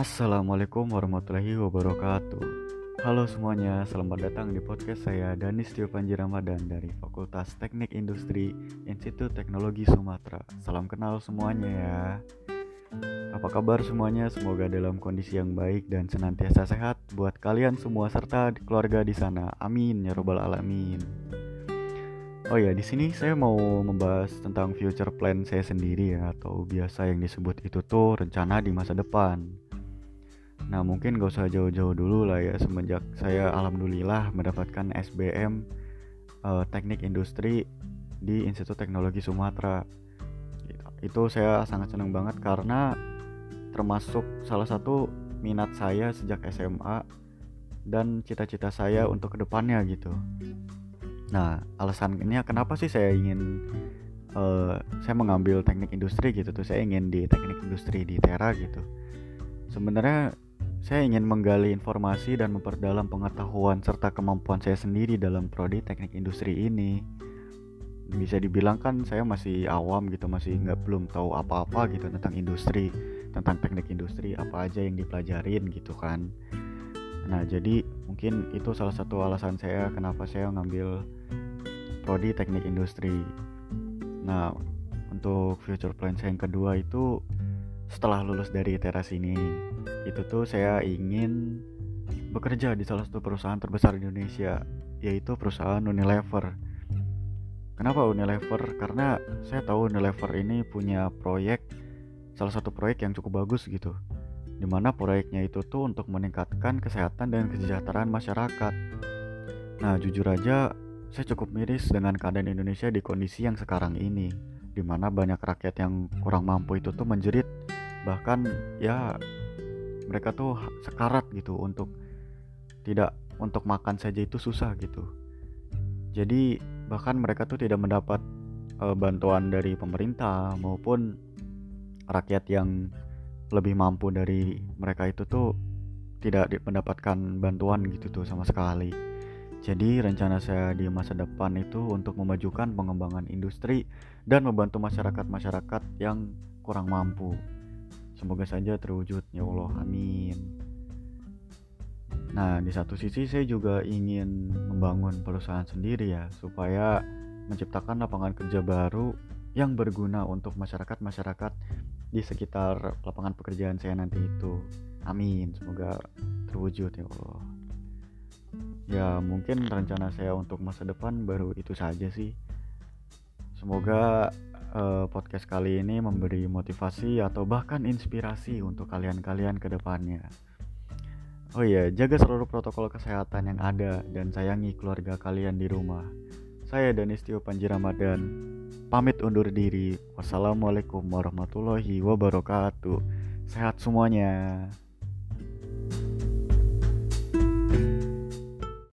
Assalamualaikum warahmatullahi wabarakatuh Halo semuanya, selamat datang di podcast saya Danis Tio Panji Ramadan dari Fakultas Teknik Industri Institut Teknologi Sumatera Salam kenal semuanya ya Apa kabar semuanya? Semoga dalam kondisi yang baik dan senantiasa sehat buat kalian semua serta keluarga di sana. Amin ya robbal alamin. Oh ya, di sini saya mau membahas tentang future plan saya sendiri ya atau biasa yang disebut itu tuh rencana di masa depan. Nah mungkin gak usah jauh-jauh dulu lah ya semenjak saya alhamdulillah mendapatkan SBM uh, eh, Teknik Industri di Institut Teknologi Sumatera. Itu saya sangat senang banget karena termasuk salah satu minat saya sejak SMA dan cita-cita saya untuk ke depannya gitu. Nah alasan ini kenapa sih saya ingin uh, saya mengambil teknik industri gitu tuh saya ingin di teknik industri di Tera gitu. Sebenarnya saya ingin menggali informasi dan memperdalam pengetahuan serta kemampuan saya sendiri dalam prodi teknik industri ini. Bisa dibilang kan saya masih awam gitu, masih nggak belum tahu apa-apa gitu tentang industri, tentang teknik industri, apa aja yang dipelajarin gitu kan. Nah jadi mungkin itu salah satu alasan saya kenapa saya ngambil prodi teknik industri. Nah untuk future plan saya yang kedua itu setelah lulus dari teras ini itu tuh saya ingin bekerja di salah satu perusahaan terbesar di Indonesia yaitu perusahaan Unilever. Kenapa Unilever? Karena saya tahu Unilever ini punya proyek salah satu proyek yang cukup bagus gitu di mana proyeknya itu tuh untuk meningkatkan kesehatan dan kesejahteraan masyarakat. Nah jujur aja saya cukup miris dengan keadaan Indonesia di kondisi yang sekarang ini di mana banyak rakyat yang kurang mampu itu tuh menjerit bahkan ya mereka tuh sekarat gitu untuk tidak untuk makan saja itu susah gitu. Jadi bahkan mereka tuh tidak mendapat e, bantuan dari pemerintah maupun rakyat yang lebih mampu dari mereka itu tuh tidak mendapatkan bantuan gitu tuh sama sekali. Jadi rencana saya di masa depan itu untuk memajukan pengembangan industri dan membantu masyarakat-masyarakat yang kurang mampu Semoga saja terwujud ya Allah amin. Nah di satu sisi saya juga ingin membangun perusahaan sendiri ya Supaya menciptakan lapangan kerja baru yang berguna untuk masyarakat-masyarakat di sekitar lapangan pekerjaan saya nanti itu. Amin semoga terwujud ya Allah. Ya mungkin rencana saya untuk masa depan baru itu saja sih. Semoga uh, podcast kali ini memberi motivasi atau bahkan inspirasi untuk kalian-kalian ke depannya. Oh iya, jaga seluruh protokol kesehatan yang ada dan sayangi keluarga kalian di rumah. Saya Danistio Panji Ramadan, pamit undur diri. Wassalamualaikum warahmatullahi wabarakatuh. Sehat semuanya.